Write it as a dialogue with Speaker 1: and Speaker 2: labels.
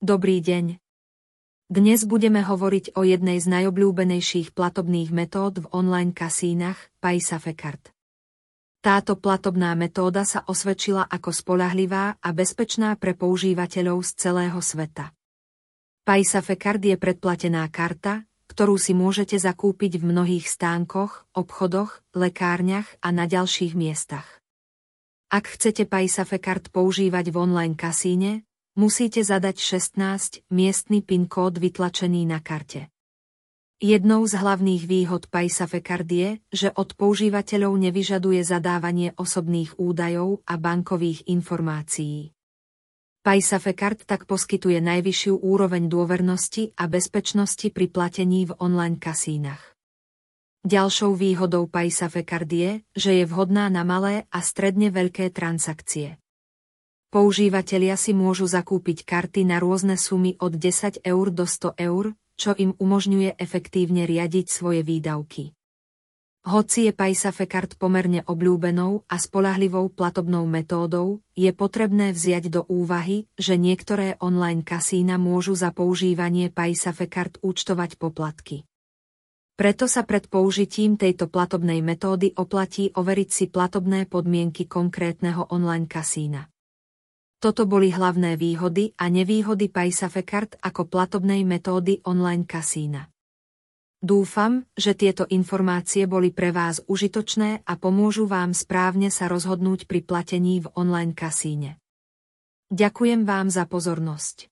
Speaker 1: Dobrý deň. Dnes budeme hovoriť o jednej z najobľúbenejších platobných metód v online kasínach, Paisafecard. Táto platobná metóda sa osvedčila ako spolahlivá a bezpečná pre používateľov z celého sveta. Paisafecard je predplatená karta, ktorú si môžete zakúpiť v mnohých stánkoch, obchodoch, lekárniach a na ďalších miestach. Ak chcete Paisafecard používať v online kasíne, musíte zadať 16 miestny PIN kód vytlačený na karte. Jednou z hlavných výhod Paysafe Card je, že od používateľov nevyžaduje zadávanie osobných údajov a bankových informácií. Paysafe Card tak poskytuje najvyššiu úroveň dôvernosti a bezpečnosti pri platení v online kasínach. Ďalšou výhodou Paysafe Card je, že je vhodná na malé a stredne veľké transakcie. Používatelia si môžu zakúpiť karty na rôzne sumy od 10 eur do 100 eur, čo im umožňuje efektívne riadiť svoje výdavky. Hoci je Paisafecard pomerne obľúbenou a spolahlivou platobnou metódou, je potrebné vziať do úvahy, že niektoré online kasína môžu za používanie Paisafecard účtovať poplatky. Preto sa pred použitím tejto platobnej metódy oplatí overiť si platobné podmienky konkrétneho online kasína. Toto boli hlavné výhody a nevýhody Paisafecard ako platobnej metódy online kasína. Dúfam, že tieto informácie boli pre vás užitočné a pomôžu vám správne sa rozhodnúť pri platení v online kasíne. Ďakujem vám za pozornosť.